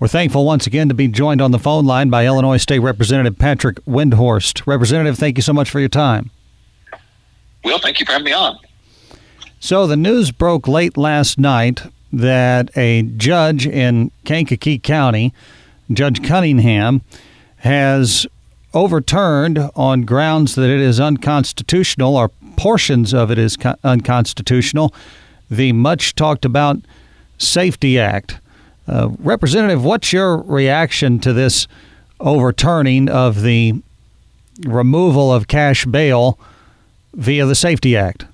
We're thankful once again to be joined on the phone line by Illinois State Representative Patrick Windhorst. Representative, thank you so much for your time. Well, thank you for having me on. So, the news broke late last night that a judge in Kankakee County, Judge Cunningham, has overturned on grounds that it is unconstitutional or portions of it is unconstitutional the much talked about Safety Act. Uh, Representative, what's your reaction to this overturning of the removal of cash bail via the Safety Act?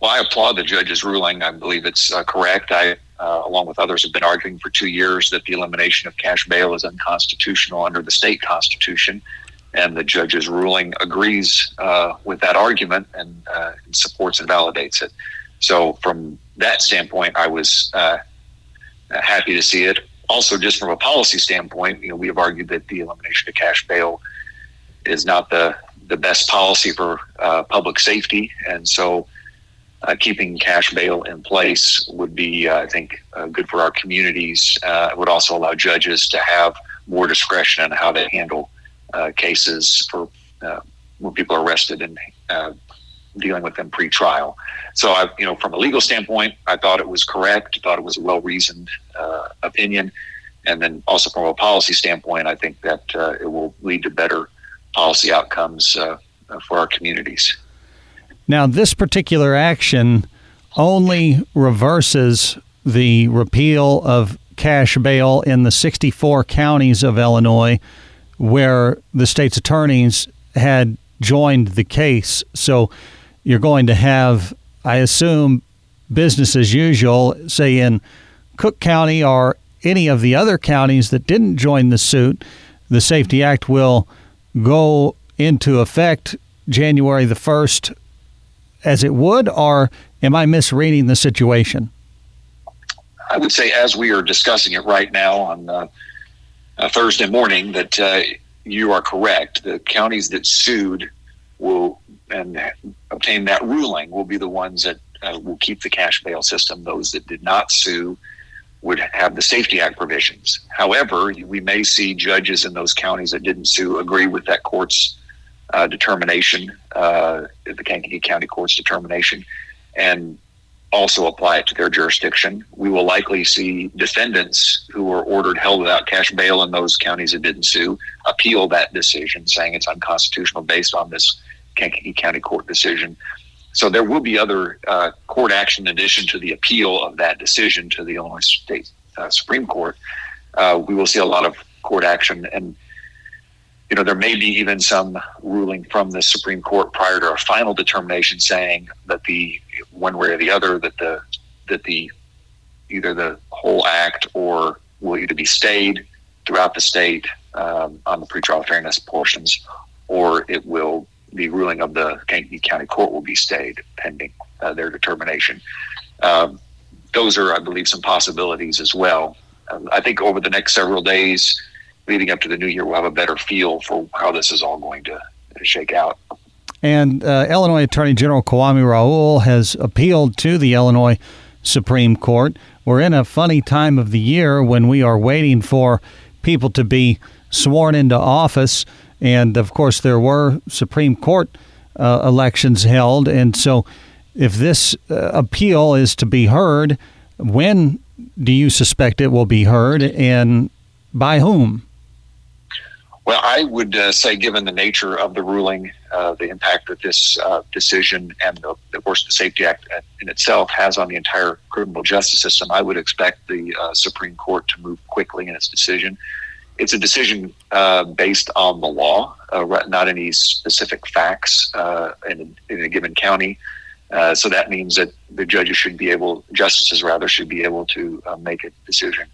Well, I applaud the judge's ruling. I believe it's uh, correct. I, uh, along with others, have been arguing for two years that the elimination of cash bail is unconstitutional under the state constitution. And the judge's ruling agrees uh, with that argument and uh, supports and validates it. So, from that standpoint, I was uh, happy to see it. Also, just from a policy standpoint, you know, we have argued that the elimination of cash bail is not the the best policy for uh, public safety, and so uh, keeping cash bail in place would be, uh, I think, uh, good for our communities. Uh, it would also allow judges to have more discretion on how to handle uh, cases for when people are arrested and dealing with them pre-trial. So, I, you know, from a legal standpoint, I thought it was correct. Thought it was a well-reasoned uh, opinion, and then also from a policy standpoint, I think that uh, it will lead to better policy outcomes uh, for our communities. Now, this particular action only reverses the repeal of cash bail in the 64 counties of Illinois where the state's attorneys had joined the case. So you're going to have, I assume, business as usual, say in Cook County or any of the other counties that didn't join the suit. The Safety Act will go into effect January the 1st as it would, or am I misreading the situation? I would say, as we are discussing it right now on uh, Thursday morning, that uh, you are correct. The counties that sued will and obtain that ruling will be the ones that uh, will keep the cash bail system. Those that did not sue would have the Safety Act provisions. However, we may see judges in those counties that didn't sue agree with that court's uh, determination, uh, the Kankakee County Court's determination, and also apply it to their jurisdiction. We will likely see defendants who were ordered held without cash bail in those counties that didn't sue appeal that decision, saying it's unconstitutional based on this Kankakee County Court decision. So there will be other uh, court action in addition to the appeal of that decision to the Illinois State uh, Supreme Court. Uh, we will see a lot of court action and you know, there may be even some ruling from the Supreme Court prior to a final determination saying that the one way or the other that the that the either the whole act or will either be stayed throughout the state um, on the pretrial fairness portions, or it will the ruling of the Kankakee County Court will be stayed pending uh, their determination. Um, those are, I believe, some possibilities as well. Um, I think over the next several days leading up to the new year, we'll have a better feel for how this is all going to, shake out. And uh, Illinois Attorney General Kwame Raoul has appealed to the Illinois Supreme Court. We're in a funny time of the year when we are waiting for people to be sworn into office. And of course, there were Supreme Court uh, elections held. And so, if this uh, appeal is to be heard, when do you suspect it will be heard and by whom? Well, I would uh, say, given the nature of the ruling, uh, the impact that this uh, decision and, the, the Safety Act in itself has on the entire criminal justice system, I would expect the uh, Supreme Court to move quickly in its decision. It's a decision uh, based on the law, uh, not any specific facts in, in, a given county. so that means that the judges should be able, justices rather, should be able to make a decision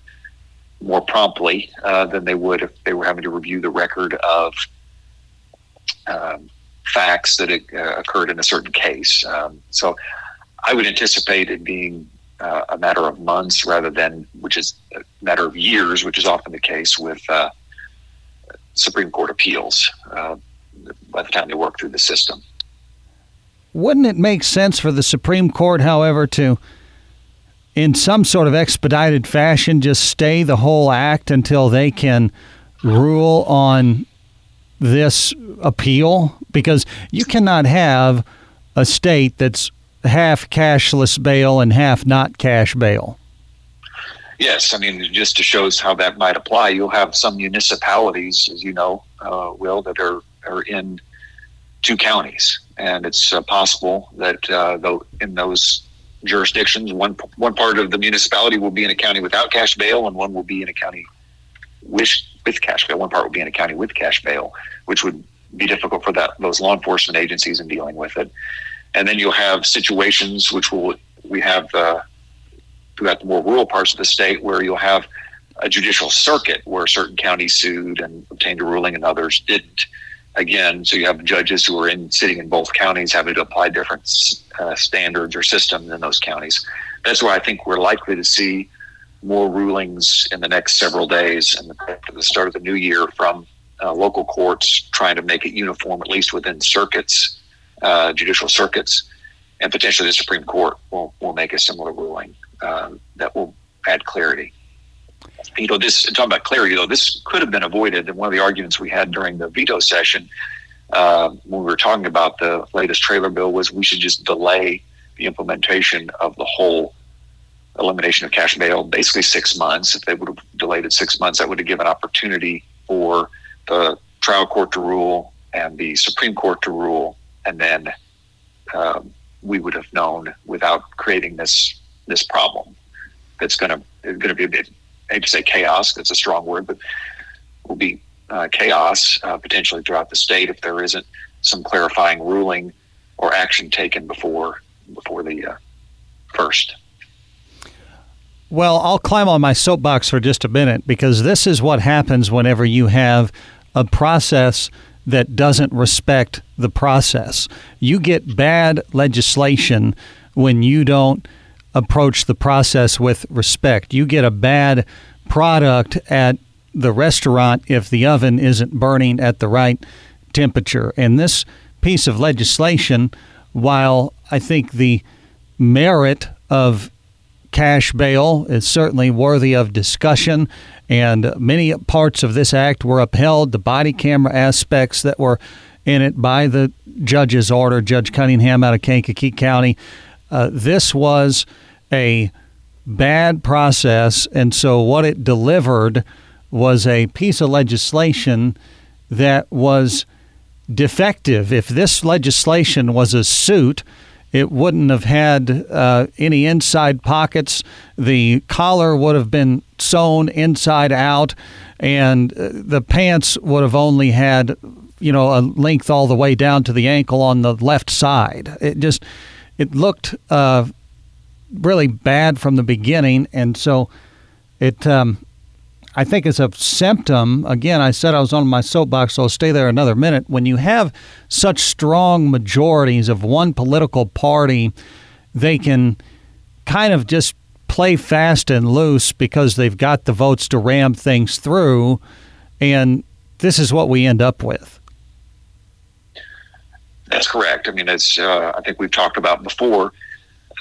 more promptly uh, than they would if they were having to review the record of um, facts that uh, occurred in a certain case. Um, so I would anticipate it being uh, a matter of months rather than, which is a matter of years, which is often the case with uh, Supreme Court appeals uh, by the time they work through the system. Wouldn't it make sense for the Supreme Court, however, to in some sort of expedited fashion, just stay the whole act until they can rule on this appeal? Because you cannot have a state that's half cashless bail and half not cash bail. Yes, I mean, just to show us how that might apply, you'll have some municipalities, as you know, uh, Will, that are, are in two counties. And it's uh, possible that uh, though in those jurisdictions, one one part of the municipality will be in a county without cash bail, and one will be in a county with, with cash bail. One part will be in a county with cash bail, which would be difficult for that those law enforcement agencies in dealing with it. And then you'll have situations which will we have uh, throughout the more rural parts of the state where you'll have a judicial circuit where certain counties sued and obtained a ruling and others didn't. Again, so you have judges who are in sitting in both counties having to apply different uh, standards or systems in those counties. That's why I think we're likely to see more rulings in the next several days and the start of the new year from uh, local courts trying to make it uniform, at least within circuits, uh, judicial circuits, and potentially the Supreme Court will, will make a similar ruling um, that will add clarity. You know, this talking about clarity though, this could have been avoided. And one of the arguments we had during the veto session uh, when we were talking about the latest trailer bill was we should just delay the implementation of the whole elimination of cash bail, basically six months. If they would have delayed it six months, that would have given opportunity for the trial court to rule and the Supreme Court to rule, and then um, we would have known without creating this this problem. It's going to going to be a bit. I hate to say chaos. That's a strong word, but will be uh, chaos uh, potentially throughout the state if there isn't some clarifying ruling or action taken before before the uh, first. Well, I'll climb on my soapbox for just a minute because this is what happens whenever you have a process that doesn't respect the process. You get bad legislation when you don't approach the process with respect. You get a bad product at the restaurant if the oven isn't burning at the right temperature. And this piece of legislation, while I think the merit of cash bail is certainly worthy of discussion, and many parts of this act were upheld. The body camera aspects that were in it by the judge's order, Judge Cunningham out of Kankakee County. Uh, this was a bad process, and so what it delivered was a piece of legislation that was defective. If this legislation was a suit, it wouldn't have had uh, any inside pockets. The collar would have been sewn inside out, and uh, the pants would have only had, you know, a length all the way down to the ankle on the left side. It just it looked uh, really bad from the beginning, and so it. Um, I think it's a symptom. Again, I said I was on my soapbox, so I'll stay there another minute. When you have such strong majorities of one political party, they can kind of just play fast and loose because they've got the votes to ram things through. And this is what we end up with. That's correct. I mean, as uh, I think we've talked about before,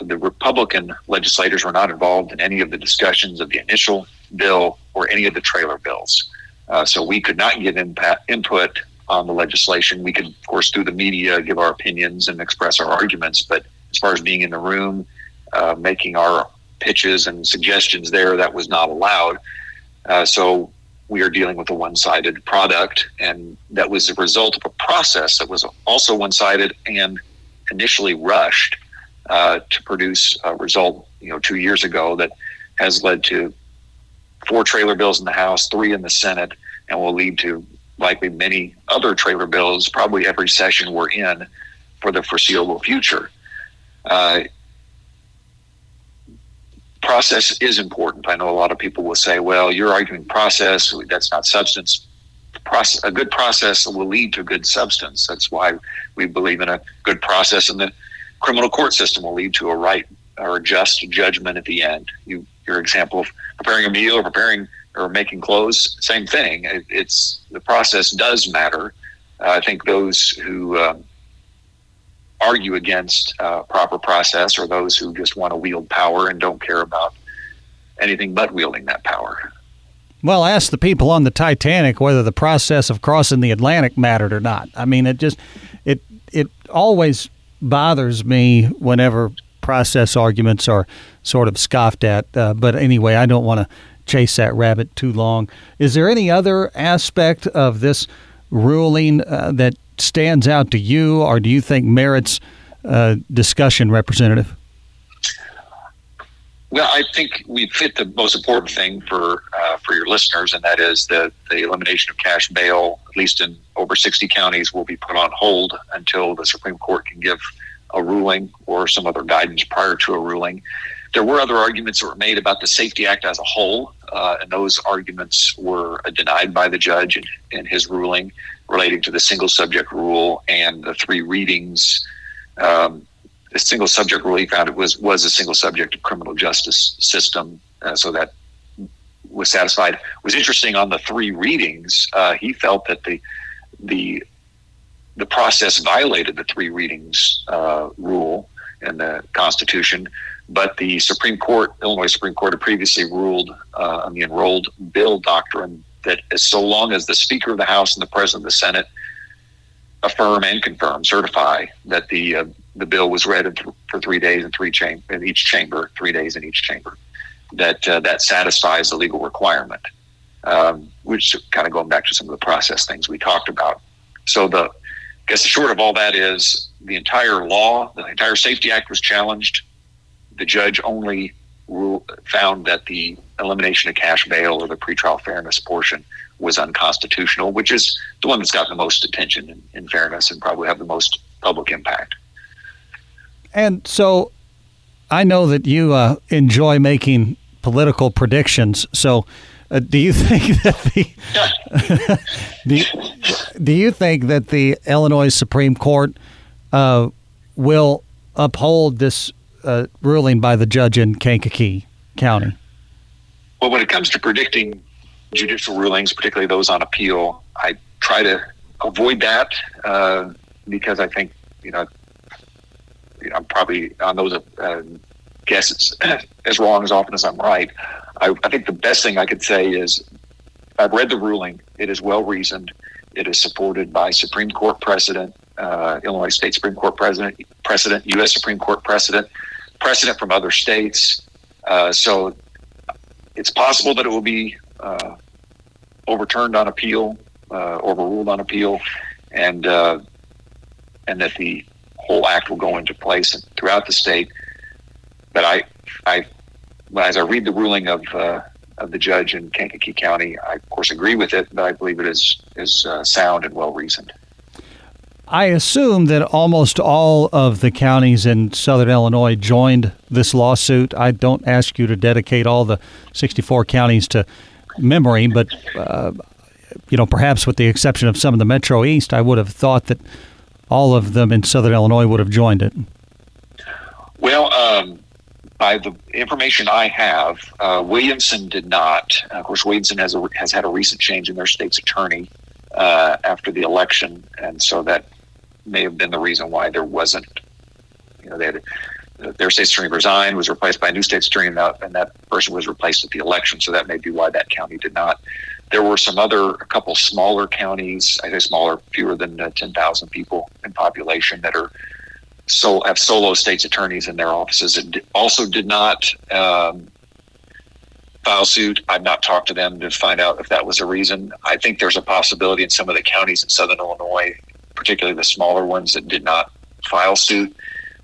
the Republican legislators were not involved in any of the discussions of the initial bill or any of the trailer bills. Uh, so we could not give input on the legislation. We could, of course, through the media, give our opinions and express our arguments. But as far as being in the room, uh, making our pitches and suggestions there, that was not allowed. Uh, so we are dealing with a one-sided product, and that was a result of a process that was also one-sided and initially rushed uh, to produce a result. You know, two years ago that has led to four trailer bills in the House, three in the Senate, and will lead to likely many other trailer bills, probably every session we're in for the foreseeable future. Uh, process is important. I know a lot of people will say, well, you're arguing process, that's not substance. Process, a good process will lead to good substance. That's why we believe in a good process, and the criminal court system will lead to a right or a just judgment at the end. You, your example of preparing a meal or preparing or making clothes, same thing. It, it's the process does matter. Uh, I think those who um, argue against uh, proper process or those who just want to wield power and don't care about anything but wielding that power. Well, ask the people on the Titanic whether the process of crossing the Atlantic mattered or not. I mean, it just it it always bothers me whenever process arguments are sort of scoffed at. Uh, but anyway, I don't want to chase that rabbit too long. Is there any other aspect of this ruling uh, that stands out to you, or do you think merits uh, discussion, Representative? Well, I think we fit the most important thing for uh, for your listeners, and that is the the elimination of cash bail, at least in over 60 counties, will be put on hold until the Supreme Court can give a ruling or some other guidance prior to a ruling. There were other arguments that were made about the Safety Act as a whole, uh, and those arguments were denied by the judge in, in, his ruling relating to the single subject rule and the three readings. Um, the single subject rule he found it was was a single subject of criminal justice system, uh, so that was satisfied. Was interesting on the three readings. Uh, he felt that the the the process violated the three readings uh, rule in the Constitution, but the Supreme Court, Illinois Supreme Court, had previously ruled uh, on the enrolled bill doctrine that so long as the Speaker of the House and the President of the Senate affirm and confirm, certify that the uh, the bill was read for three days in three cham- in each chamber, three days in each chamber, that uh, that satisfies the legal requirement. Um, which kind of going back to some of the process things we talked about. So the I guess the short of all that is the entire law, the entire Safety Act was challenged. The judge only found that the elimination of cash bail or the pretrial fairness portion was unconstitutional, which is the one that's gotten the most attention in, in fairness and probably have the most public impact. And so I know that you uh, enjoy making political predictions. So uh, do you think that the do, you, do you think that the Illinois Supreme Court uh, will uphold this uh, ruling by the judge in Kankakee County? Well, when it comes to predicting judicial rulings, particularly those on appeal, I try to avoid that uh, because I think you know, I'm probably on those uh, guesses as wrong as often as I'm right. I, I think the best thing I could say is I've read the ruling. It is well reasoned. It is supported by Supreme Court precedent, uh, Illinois State Supreme Court precedent, precedent, U.S. Supreme Court precedent, precedent from other states. Uh, so it's possible that it will be uh, overturned on appeal, uh, overruled on appeal, and uh, and that the whole act will go into place throughout the state. But I, I, as I read the ruling of uh, of the judge in Kankakee County, I of course agree with it, but I believe it is is uh, sound and well reasoned. I assume that almost all of the counties in southern Illinois joined this lawsuit. I don't ask you to dedicate all the 64 counties to memory, but uh, you know, perhaps with the exception of some of the Metro East, I would have thought that all of them in southern Illinois would have joined it. Well, um, by the information I have, uh, Williamson did not. Of course, Williamson has a, has had a recent change in their state's attorney uh, after the election, and so that may have been the reason why there wasn't. You know, they had their state's attorney resigned, was replaced by a new state's attorney, and that, and that person was replaced at the election. So that may be why that county did not. There were some other, a couple smaller counties, I think smaller, fewer than uh, 10,000 people in population that are so have solo state's attorneys in their offices. It also did not um, file suit. I've not talked to them to find out if that was a reason. I think there's a possibility in some of the counties in southern Illinois, particularly the smaller ones that did not file suit,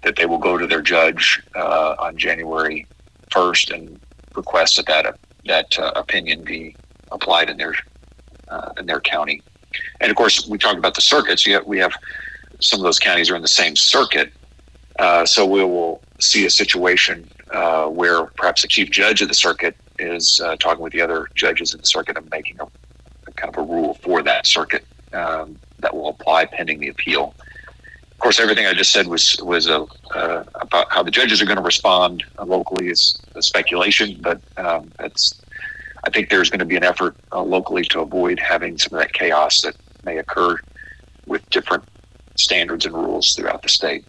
that they will go to their judge uh, on January 1st and request that that, that uh, opinion be applied in their uh, in their county. And of course, we talk about the circuits. Yet we have some of those counties are in the same circuit, uh, so we will see a situation uh, where perhaps the chief judge of the circuit is uh, talking with the other judges in the circuit and making a, a kind of a rule for that circuit um, that will apply pending the appeal. Course, everything I just said was was uh, uh, about how the judges are going to respond locally is speculation, but um, it's. I think there's going to be an effort uh, locally to avoid having some of that chaos that may occur with different standards and rules throughout the state.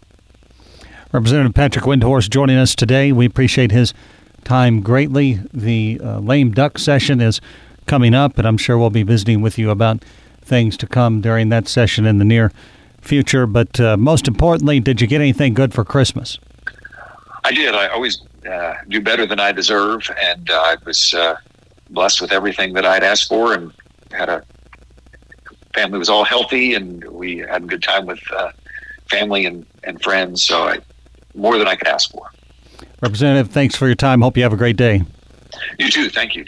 Representative Patrick Windhorst joining us today. We appreciate his time greatly. The uh, lame duck session is coming up, and I'm sure we'll be visiting with you about things to come during that session in the near future. But uh, most importantly, did you get anything good for Christmas? I did. I always uh, do better than I deserve, and uh, I was uh, blessed with everything that I'd asked for, and had a family was all healthy, and we had a good time with uh, family and, and friends. So I, more than I could ask for. Representative, thanks for your time. Hope you have a great day. You too. Thank you.